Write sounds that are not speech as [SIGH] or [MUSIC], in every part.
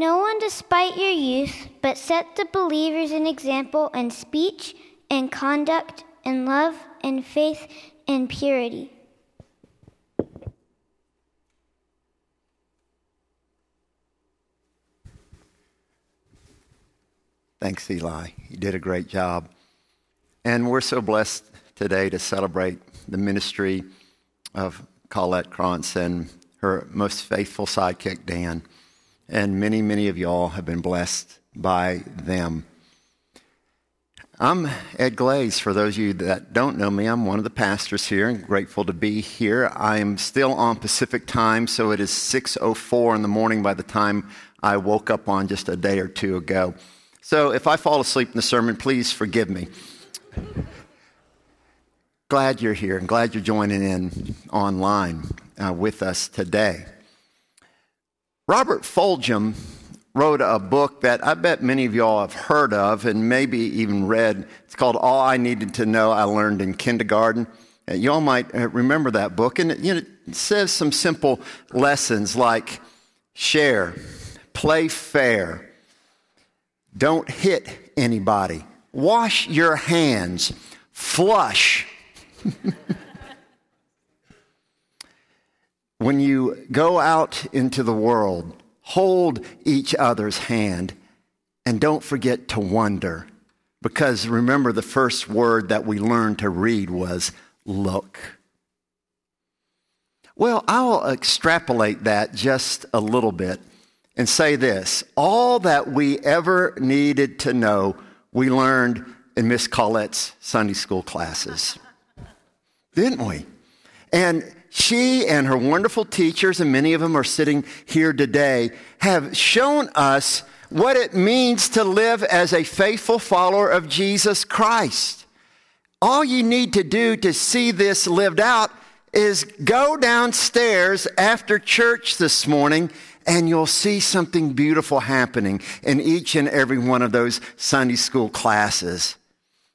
no one despite your youth, but set the believers an example in speech and conduct and love and faith and purity. Thanks, Eli. You did a great job. And we're so blessed today to celebrate the ministry of Colette Krantz and her most faithful sidekick, Dan. And many, many of y'all have been blessed by them. I'm Ed Glaze. For those of you that don't know me, I'm one of the pastors here and grateful to be here. I am still on Pacific time, so it is 6.04 in the morning by the time I woke up on just a day or two ago. So if I fall asleep in the sermon, please forgive me. glad you're here and glad you're joining in online uh, with us today. Robert Fulghum wrote a book that I bet many of y'all have heard of and maybe even read. It's called All I Needed to Know I Learned in Kindergarten. Uh, y'all might uh, remember that book. And you know, it says some simple lessons like share, play fair, don't hit anybody. Wash your hands. Flush. [LAUGHS] when you go out into the world, hold each other's hand and don't forget to wonder. Because remember, the first word that we learned to read was look. Well, I'll extrapolate that just a little bit and say this all that we ever needed to know, we learned in Miss Colette's Sunday school classes. Didn't we? And she and her wonderful teachers, and many of them are sitting here today, have shown us what it means to live as a faithful follower of Jesus Christ. All you need to do to see this lived out is go downstairs after church this morning and you'll see something beautiful happening in each and every one of those Sunday school classes.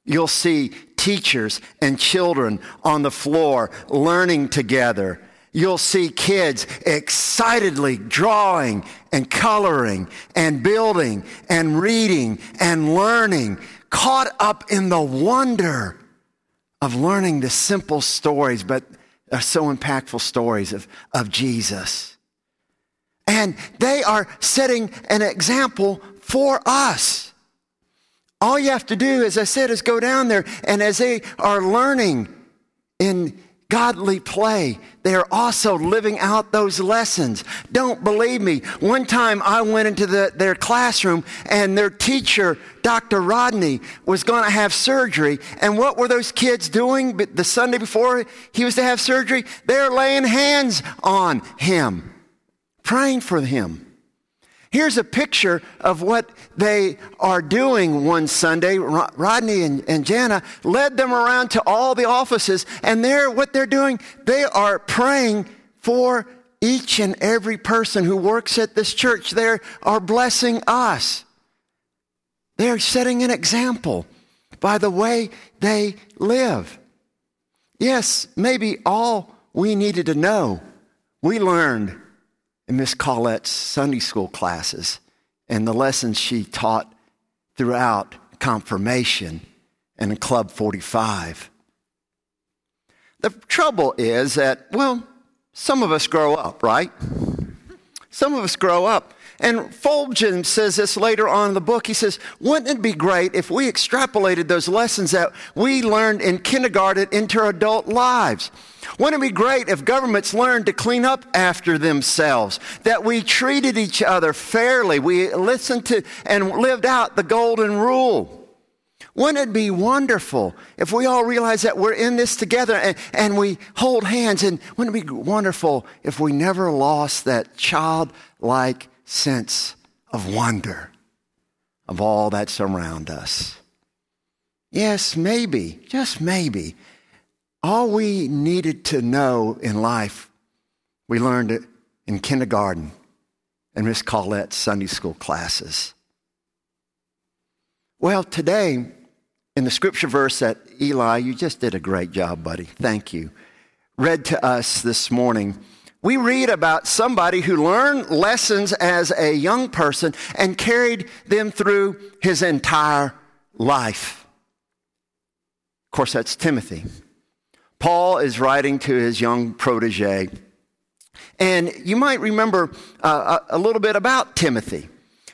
You'll see teachers and children on the floor learning together. You'll see kids excitedly drawing and coloring and building and reading and learning, caught up in the wonder of learning the simple stories, but are so impactful stories of, of Jesus. And they are setting an example for us. All you have to do, as I said, is go down there, and as they are learning in godly play, they are also living out those lessons. Don't believe me. One time I went into the, their classroom, and their teacher, Dr. Rodney, was going to have surgery. And what were those kids doing the Sunday before he was to have surgery? They're laying hands on him praying for him. Here's a picture of what they are doing one Sunday. Rodney and, and Jana led them around to all the offices, and they're, what they're doing, they are praying for each and every person who works at this church. They are blessing us. They're setting an example by the way they live. Yes, maybe all we needed to know, we learned in Miss Colette's Sunday school classes and the lessons she taught throughout confirmation and in Club 45. The trouble is that, well, some of us grow up, right? Some of us grow up. And Fulghum says this later on in the book. He says, Wouldn't it be great if we extrapolated those lessons that we learned in kindergarten into our adult lives? Wouldn't it be great if governments learned to clean up after themselves? That we treated each other fairly? We listened to and lived out the golden rule? Wouldn't it be wonderful if we all realize that we're in this together and, and we hold hands? And wouldn't it be wonderful if we never lost that childlike sense of wonder of all that's around us? Yes, maybe, just maybe, all we needed to know in life, we learned it in kindergarten and Miss Colette's Sunday school classes. Well, today, in the scripture verse that Eli, you just did a great job, buddy. Thank you. Read to us this morning, we read about somebody who learned lessons as a young person and carried them through his entire life. Of course, that's Timothy. Paul is writing to his young protege. And you might remember uh, a little bit about Timothy.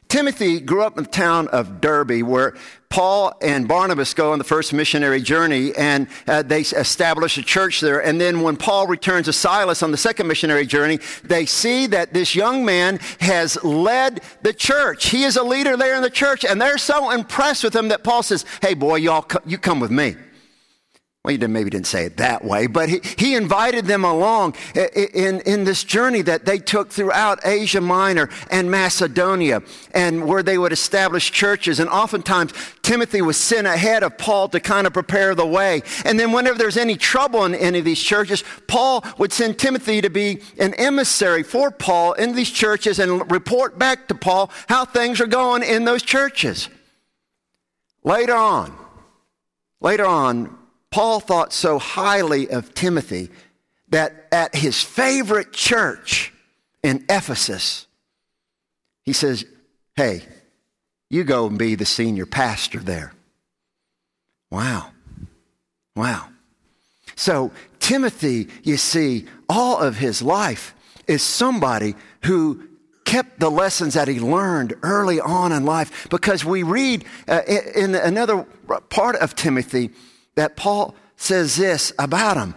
Timothy grew up in the town of Derbe, where Paul and Barnabas go on the first missionary journey, and uh, they establish a church there. And then when Paul returns to Silas on the second missionary journey, they see that this young man has led the church. He is a leader there in the church, and they're so impressed with him that Paul says, "Hey, boy, y'all, you come with me." Well, he didn't, maybe didn't say it that way, but he, he invited them along in, in this journey that they took throughout Asia Minor and Macedonia, and where they would establish churches. And oftentimes, Timothy was sent ahead of Paul to kind of prepare the way. And then, whenever there's any trouble in any of these churches, Paul would send Timothy to be an emissary for Paul in these churches and report back to Paul how things are going in those churches. Later on, later on, Paul thought so highly of Timothy that at his favorite church in Ephesus, he says, Hey, you go and be the senior pastor there. Wow. Wow. So, Timothy, you see, all of his life is somebody who kept the lessons that he learned early on in life because we read uh, in another part of Timothy that Paul says this about him.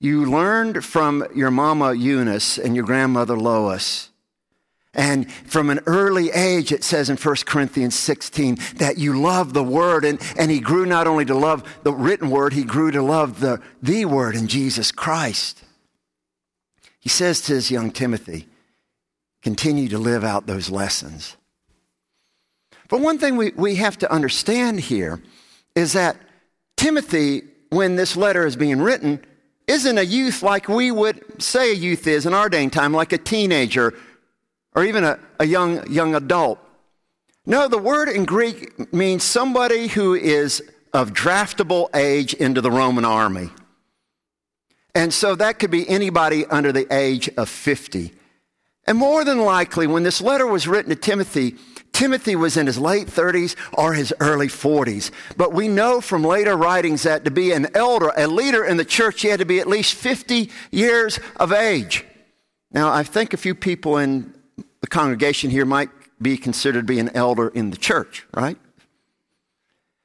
You learned from your mama Eunice and your grandmother Lois. And from an early age, it says in 1 Corinthians 16 that you love the word. And, and he grew not only to love the written word, he grew to love the, the word in Jesus Christ. He says to his young Timothy, continue to live out those lessons. But one thing we, we have to understand here is that Timothy, when this letter is being written, isn't a youth like we would say a youth is in our day and time, like a teenager or even a, a young, young adult. No, the word in Greek means somebody who is of draftable age into the Roman army. And so that could be anybody under the age of 50. And more than likely, when this letter was written to Timothy, Timothy was in his late 30s or his early 40s. But we know from later writings that to be an elder, a leader in the church, he had to be at least 50 years of age. Now, I think a few people in the congregation here might be considered to be an elder in the church, right?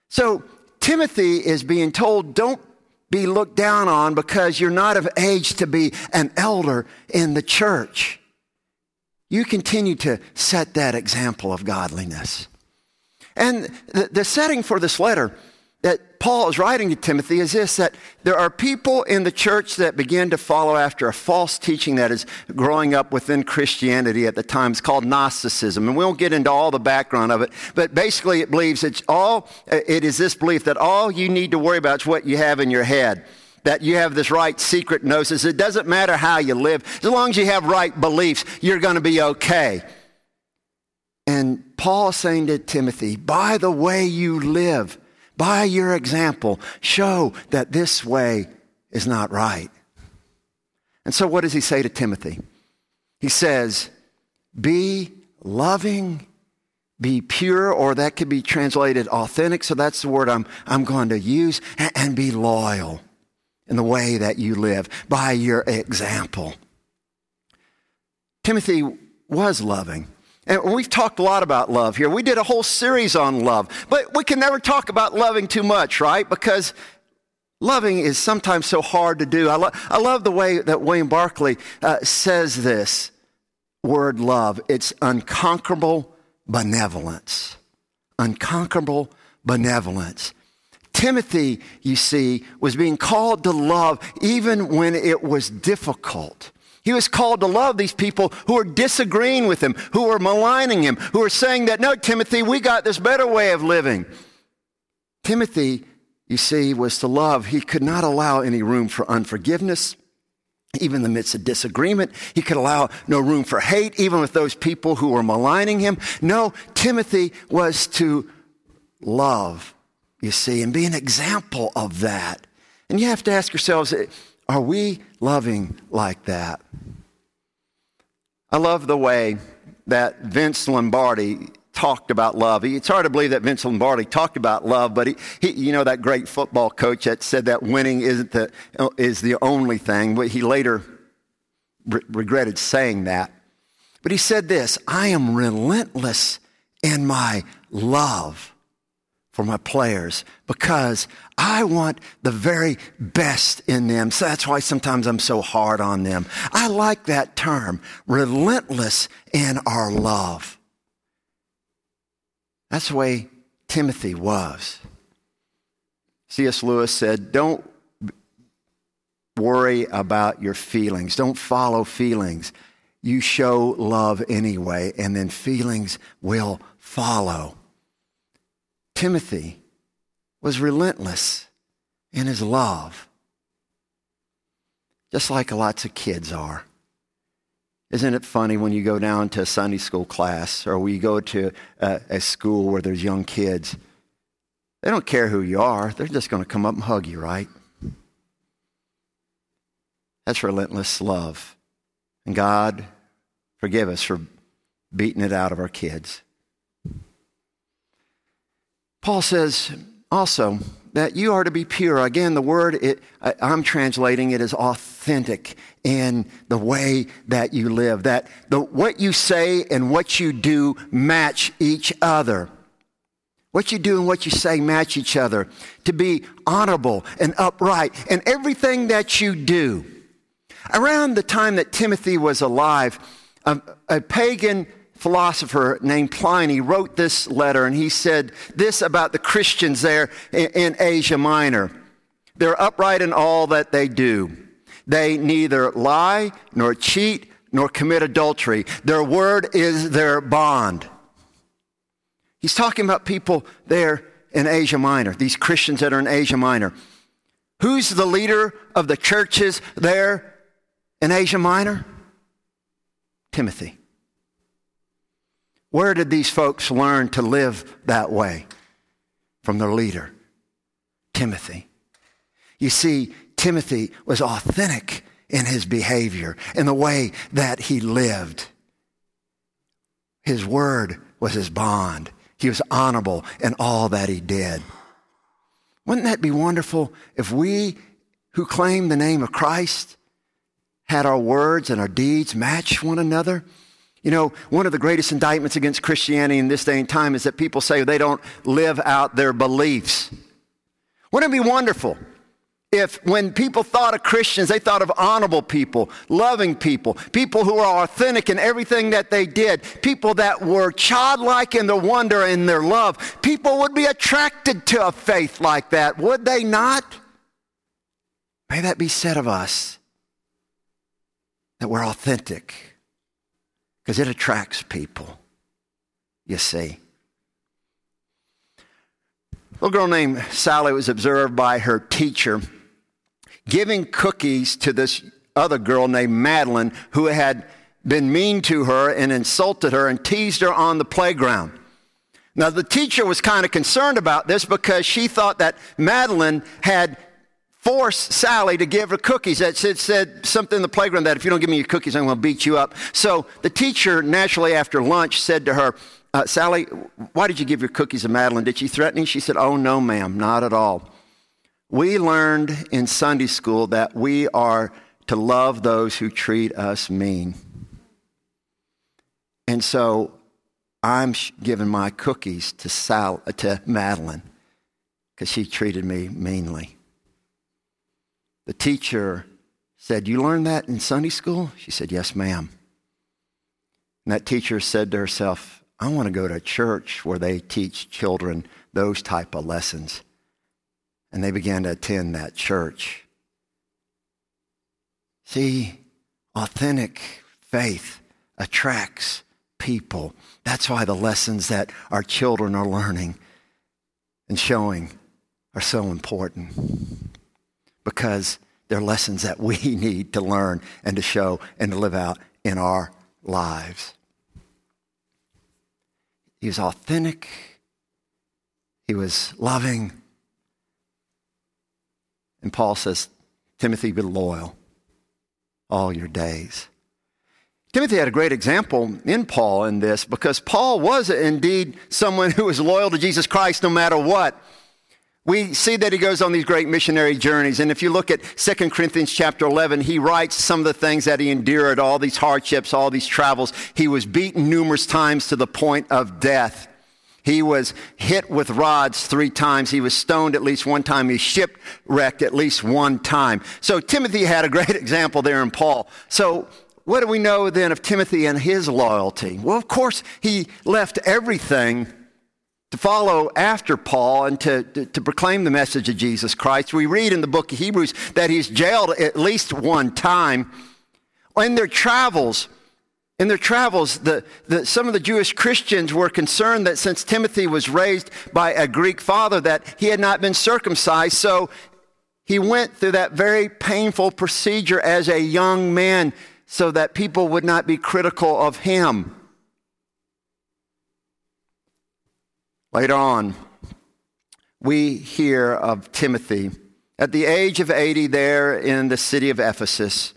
So, Timothy is being told, don't be looked down on because you're not of age to be an elder in the church. You continue to set that example of godliness. And the, the setting for this letter that Paul is writing to Timothy is this that there are people in the church that begin to follow after a false teaching that is growing up within Christianity at the time. It's called Gnosticism. And we won't get into all the background of it, but basically it believes it's all, it is this belief that all you need to worry about is what you have in your head that you have this right secret gnosis. It doesn't matter how you live, as long as you have right beliefs, you're going to be okay. And Paul is saying to Timothy, by the way you live, by your example, show that this way is not right. And so, what does he say to Timothy? He says, Be loving, be pure, or that could be translated authentic. So, that's the word I'm, I'm going to use, and, and be loyal in the way that you live, by your example. Timothy was loving. And we've talked a lot about love here. We did a whole series on love, but we can never talk about loving too much, right? Because loving is sometimes so hard to do. I, lo- I love the way that William Barclay uh, says this word love it's unconquerable benevolence. Unconquerable benevolence. Timothy, you see, was being called to love even when it was difficult. He was called to love these people who were disagreeing with him, who were maligning him, who were saying that, no, Timothy, we got this better way of living. Timothy, you see, was to love. He could not allow any room for unforgiveness, even in the midst of disagreement. He could allow no room for hate, even with those people who were maligning him. No, Timothy was to love you see, and be an example of that. And you have to ask yourselves eh, are we loving like that? I love the way that Vince Lombardi talked about love. It's hard to believe that Vince Lombardi talked about love, but he, he, you know, that great football coach that said that winning isn't the, is the only thing. But he later re- regretted saying that. But he said this I am relentless in my love for my players because I want the very best in them. So that's why sometimes I'm so hard on them. I like that term, relentless in our love. That's the way Timothy was. C.S. Lewis said, Don't worry about your feelings, don't follow feelings. You show love anyway, and then feelings will follow. Timothy was relentless in his love, just like lots of kids are. Isn't it funny when you go down to a Sunday school class or we go to a, a school where there's young kids? They don't care who you are, they're just going to come up and hug you, right? That's relentless love. And God, forgive us for beating it out of our kids. Paul says also that you are to be pure. Again, the word it, I'm translating it as authentic in the way that you live. That the, what you say and what you do match each other. What you do and what you say match each other. To be honorable and upright in everything that you do. Around the time that Timothy was alive, a, a pagan philosopher named Pliny wrote this letter, and he said this about the Christians there in, Asia Minor they're upright in all that they do. They neither lie, nor cheat, nor commit adultery. Their word is their bond. He's talking about people there in Asia Minor, these Christians that are in Asia Minor. Who's the leader of the churches there in Asia Minor? Timothy. Where did these folks learn to live that way? From their leader, Timothy. You see, Timothy was authentic in his behavior, in the way that he lived. His word was his bond. He was honorable in all that he did. Wouldn't that be wonderful if we who claim the name of Christ had our words and our deeds match one another? You know, one of the greatest indictments against Christianity in this day and time is that people say they don't live out their beliefs. Wouldn't it be wonderful if when people thought of Christians, they thought of honorable people, loving people, people who are authentic in everything that they did, people that were childlike in their wonder and their love, people would be attracted to a faith like that, would they not? May that be said of us that we're authentic because it attracts people, you see. A little girl named Sally was observed by her teacher giving cookies to this other girl named Madeline who had been mean to her and insulted her and teased her on the playground. Now, the teacher was kind of concerned about this because she thought that Madeline had forced Sally to give her cookies. That said, said something in the playground that if you don't give me your cookies, I'm going to beat you up. So the teacher, naturally after lunch, said to her, uh, Sally, why did you give your cookies to Madeline? Did she threaten you? She said, Oh, no, ma'am, not at all. We learned in Sunday school that we are to love those who treat us mean. And so I'm giving my cookies to, Sal, to Madeline because she treated me meanly. The teacher said, You learned that in Sunday school? She said, Yes, ma'am. And that teacher said to herself, I want to go to a church where they teach children those type of lessons. And they began to attend that church. See, authentic faith attracts people. That's why the lessons that our children are learning and showing are so important because they're lessons that we [LAUGHS] need to learn and to show and to live out in our lives. He was authentic, he was loving. And Paul says, Timothy, be loyal all your days. Timothy had a great example in Paul in this because Paul was indeed someone who was loyal to Jesus Christ no matter what. We see that he goes on these great missionary journeys. And if you look at 2 Corinthians chapter 11, he writes some of the things that he endured, all these hardships, all these travels. He was beaten numerous times to the point of death. He was hit with rods three times. He was stoned at least one time. He shipwrecked at least one time. So Timothy had a great [LAUGHS] example there in Paul. So what do we know then of Timothy and his loyalty? Well, of course, he left everything to follow after Paul and to, to, to, proclaim the message of Jesus Christ. We read in the book of Hebrews that he's jailed at least one time. In their travels, in their travels, the, the, some of the Jewish Christians were concerned that since Timothy was raised by a Greek father, that he had not been circumcised. So he went through that very painful procedure as a young man so that people would not be critical of him. Later on, we hear of Timothy at the age of 80 there in the city of Ephesus.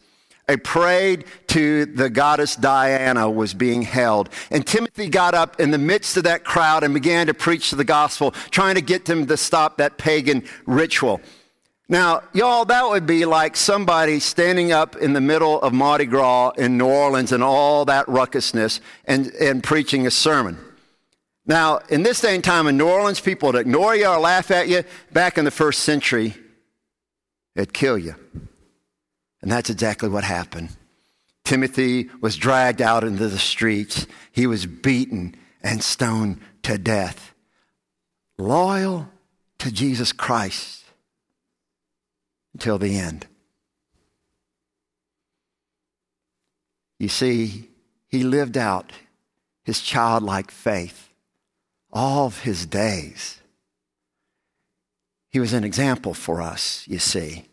A parade to the goddess Diana was being held. And Timothy got up in the midst of that crowd and began to preach the gospel, trying to get them to stop that pagan ritual. Now, y'all, that would be like somebody standing up in the middle of Mardi Gras in New Orleans and all that ruckusness and, and preaching a sermon. Now, in this day and time in New Orleans, people would ignore you or laugh at you. Back in the first century, it'd kill you. And that's exactly what happened. Timothy was dragged out into the streets. He was beaten and stoned to death. Loyal to Jesus Christ until the end. You see, he lived out his childlike faith all of his days. He was an example for us, you see.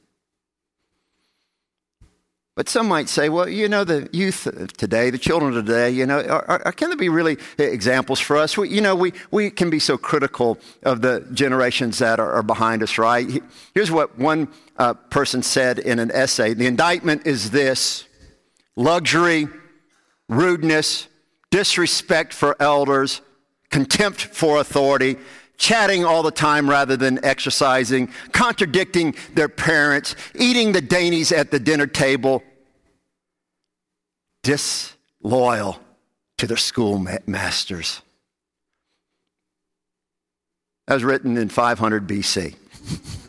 But some might say, well, you know, the youth today, the children today, you know, are, are, can there be really examples for us? We, you know, we, we can be so critical of the generations that are, are behind us, right? Here's what one uh, person said in an essay The indictment is this luxury, rudeness, disrespect for elders, contempt for authority, chatting all the time rather than exercising, contradicting their parents, eating the dainties at the dinner table, disloyal to their schoolmasters. That was written in 500 BC. [LAUGHS]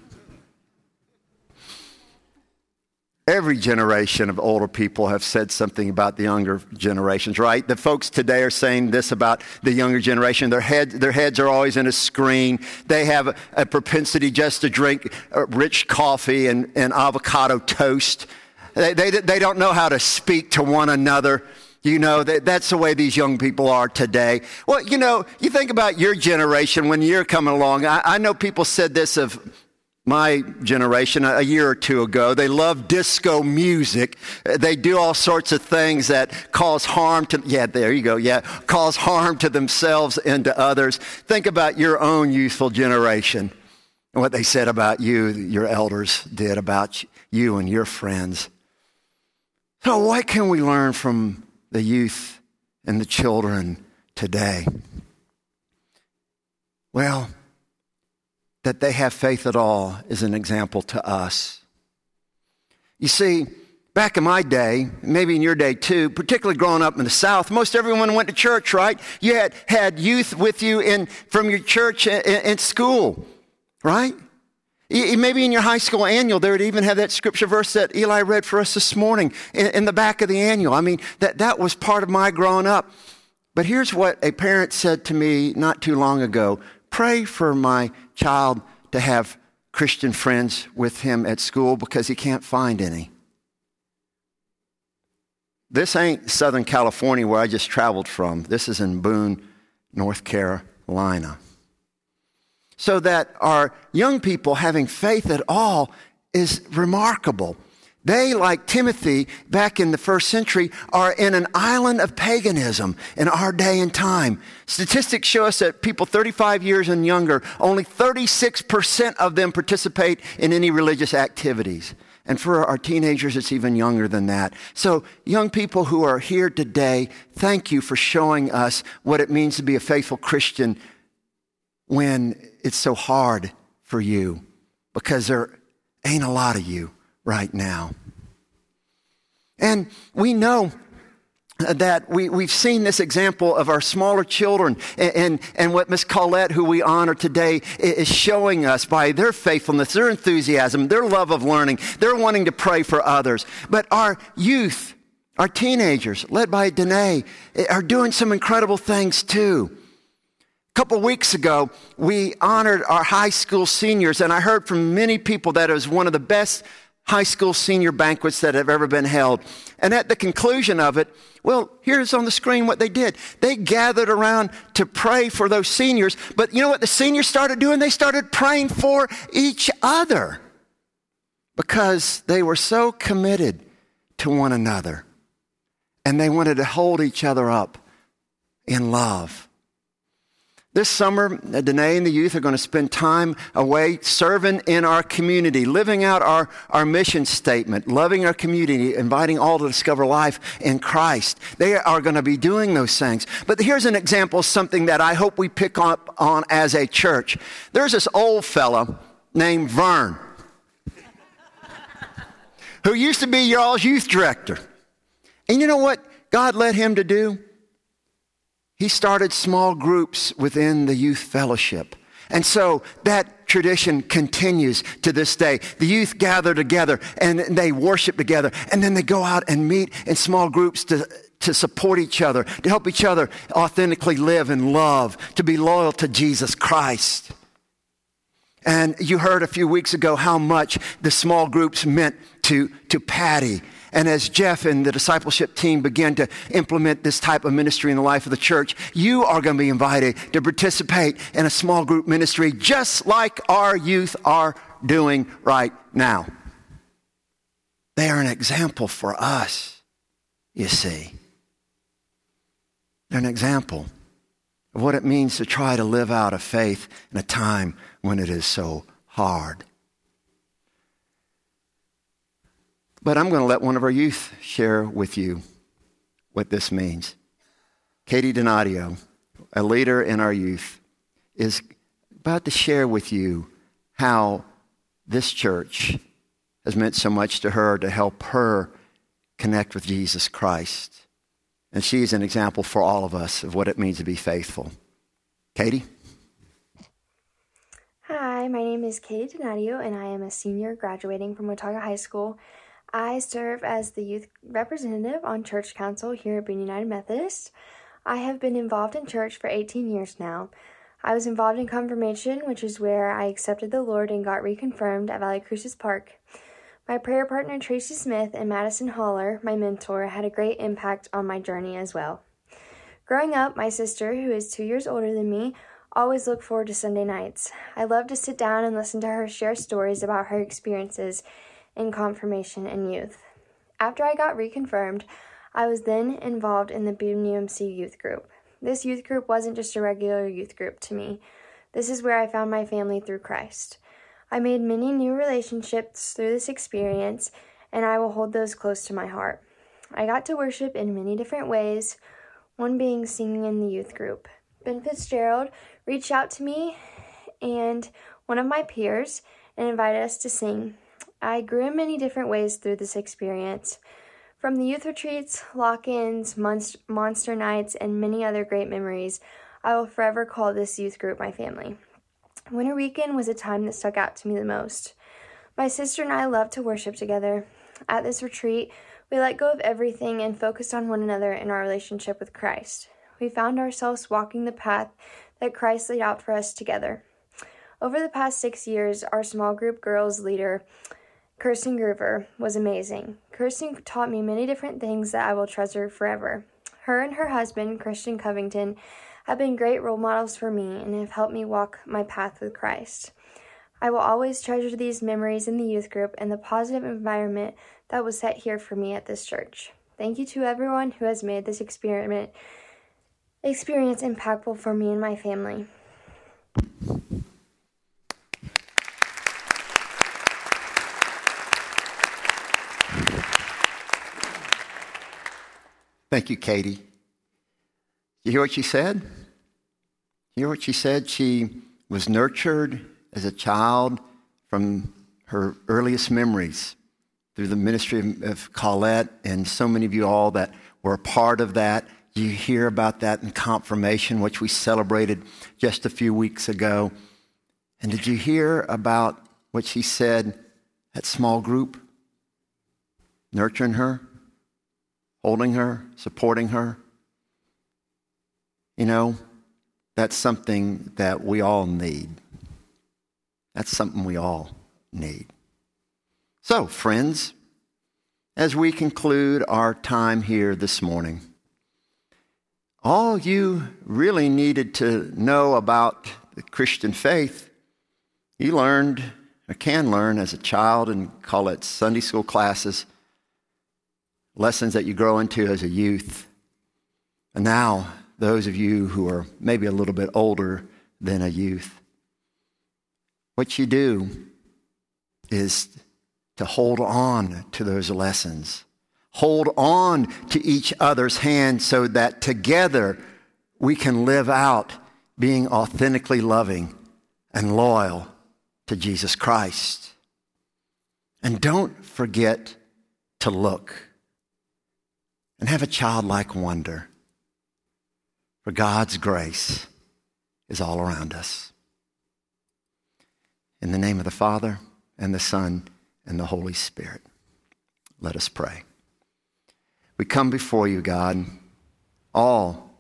Every generation of older people have said something about the younger generations, right? The folks today are saying this about the younger generation. Their, head, their heads are always in a screen. They have a, a propensity just to drink uh, rich coffee and, and avocado toast. They, they, they don't know how to speak to one another. You know, that, that's the way these young people are today. Well, you know, you think about your generation when you're coming along. I, I know people said this of my generation a year or two ago. They love disco music. They do all sorts of things that cause harm to, yeah, there you go, yeah, cause harm to themselves and to others. Think about your own youthful generation and what they said about you, your elders did about you and your friends. So, what can we learn from the youth and the children today? Well, that they have faith at all is an example to us. You see, back in my day, maybe in your day too, particularly growing up in the South, most everyone went to church, right? You had, had youth with you in, from your church in school, right? Maybe in your high school annual, they would even have that scripture verse that Eli read for us this morning in, in the back of the annual. I mean, that, that was part of my growing up. But here's what a parent said to me not too long ago pray for my child to have Christian friends with him at school because he can't find any. This ain't Southern California where I just traveled from. This is in Boone, North Carolina. So that our young people having faith at all is remarkable. They, like Timothy back in the first century, are in an island of paganism in our day and time. Statistics show us that people 35 years and younger, only 36% of them participate in any religious activities. And for our teenagers, it's even younger than that. So, young people who are here today, thank you for showing us what it means to be a faithful Christian when it's so hard for you because there ain't a lot of you right now. And we know that we, we've seen this example of our smaller children and, and, and what Miss Colette, who we honor today, is showing us by their faithfulness, their enthusiasm, their love of learning, their wanting to pray for others. But our youth, our teenagers, led by Danae, are doing some incredible things too. A couple weeks ago, we honored our high school seniors, and I heard from many people that it was one of the best high school senior banquets that have ever been held. And at the conclusion of it, well, here's on the screen what they did. They gathered around to pray for those seniors, but you know what the seniors started doing? They started praying for each other because they were so committed to one another and they wanted to hold each other up in love. This summer, uh, Danae and the youth are going to spend time away serving in our community, living out our, our mission statement, loving our community, inviting all to discover life in Christ. They are going to be doing those things. But here's an example of something that I hope we pick up on as a church. There's this old fellow named Vern who used to be y'all's youth director. And you know what God led him to do? He started small groups within the youth fellowship. And so that tradition continues to this day. The youth gather together and they worship together and then they go out and meet in small groups to, to support each other, to help each other authentically live and love, to be loyal to Jesus Christ. And you heard a few weeks ago how much the small groups meant to, to Patty and as Jeff and the discipleship team begin to implement this type of ministry in the life of the church, you are going to be invited to participate in a small group ministry just like our youth are doing right now. They are an example for us, you see. They're an example of what it means to try to live out a faith in a time when it is so hard. But I'm going to let one of our youth share with you what this means. Katie Donadio, a leader in our youth, is about to share with you how this church has meant so much to her to help her connect with Jesus Christ. And she is an example for all of us of what it means to be faithful. Katie? Hi, my name is Katie Donadio, and I am a senior graduating from Watauga High School I serve as the youth representative on church council here at Boone United Methodist. I have been involved in church for 18 years now. I was involved in confirmation, which is where I accepted the Lord and got reconfirmed at Valle Crucis Park. My prayer partner Tracy Smith and Madison Holler, my mentor, had a great impact on my journey as well. Growing up, my sister, who is two years older than me, always looked forward to Sunday nights. I loved to sit down and listen to her share stories about her experiences in confirmation and youth. After I got reconfirmed, I was then involved in the Boone UMC youth group. This youth group wasn't just a regular youth group to me. This is where I found my family through Christ. I made many new relationships through this experience, and I will hold those close to my heart. I got to worship in many different ways, one being singing in the youth group. Ben Fitzgerald reached out to me and one of my peers and invited us to sing. I grew in many different ways through this experience. From the youth retreats, lock ins, monster nights, and many other great memories, I will forever call this youth group my family. Winter weekend was a time that stuck out to me the most. My sister and I loved to worship together. At this retreat, we let go of everything and focused on one another in our relationship with Christ. We found ourselves walking the path that Christ laid out for us together. Over the past six years, our small group girls leader Kirsten Groover was amazing. Kirsten taught me many different things that I will treasure forever. Her and her husband, Christian Covington, have been great role models for me and have helped me walk my path with Christ. I will always treasure these memories in the youth group and the positive environment that was set here for me at this church. Thank you to everyone who has made this experiment experience impactful for me and my family. Thank you, Katie. You hear what she said? You hear what she said? She was nurtured as a child from her earliest memories through the ministry of Colette and so many of you all that were a part of that. You hear about that in confirmation, which we celebrated just a few weeks ago. And did you hear about what she said at small group? Nurturing her, holding her, supporting her. You know, that's something that we all need. That's something we all need. So, friends, as we conclude our time here this morning, all you really needed to know about the Christian faith, you learned or can learn as a child and Colette's Sunday school classes, lessons that you grow into as a youth. And now, those of you who are maybe a little bit older than a youth, what you do is to hold on to those lessons. Hold on to each other's hand so that together we can live out being authentically loving and loyal to Jesus Christ. And don't forget to look and have a childlike wonder, for God's grace is all around us. In the name of the Father, and the Son, and the Holy Spirit. Let us pray. We come before you, God. All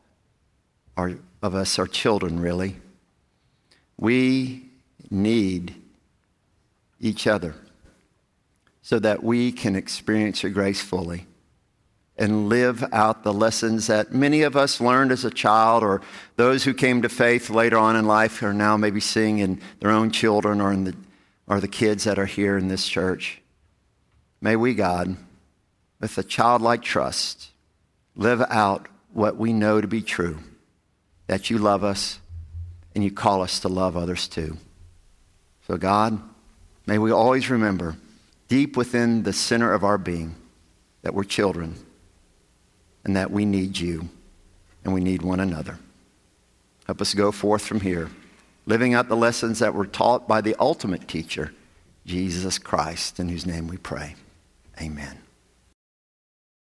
are, of us are children, really. We need each other so that we can experience your grace fully and live out the lessons that many of us learned as a child or those who came to faith later on in life are now maybe seeing in their own children or in the are the kids that are here in this church. May we, God, with a childlike trust, live out what we know to be true that you love us and you call us to love others too. So, God, may we always remember deep within the center of our being that we're children and that we need you and we need one another. Help us go forth from here living out the lessons that were taught by the ultimate teacher, Jesus Christ, in whose name we pray. Amen.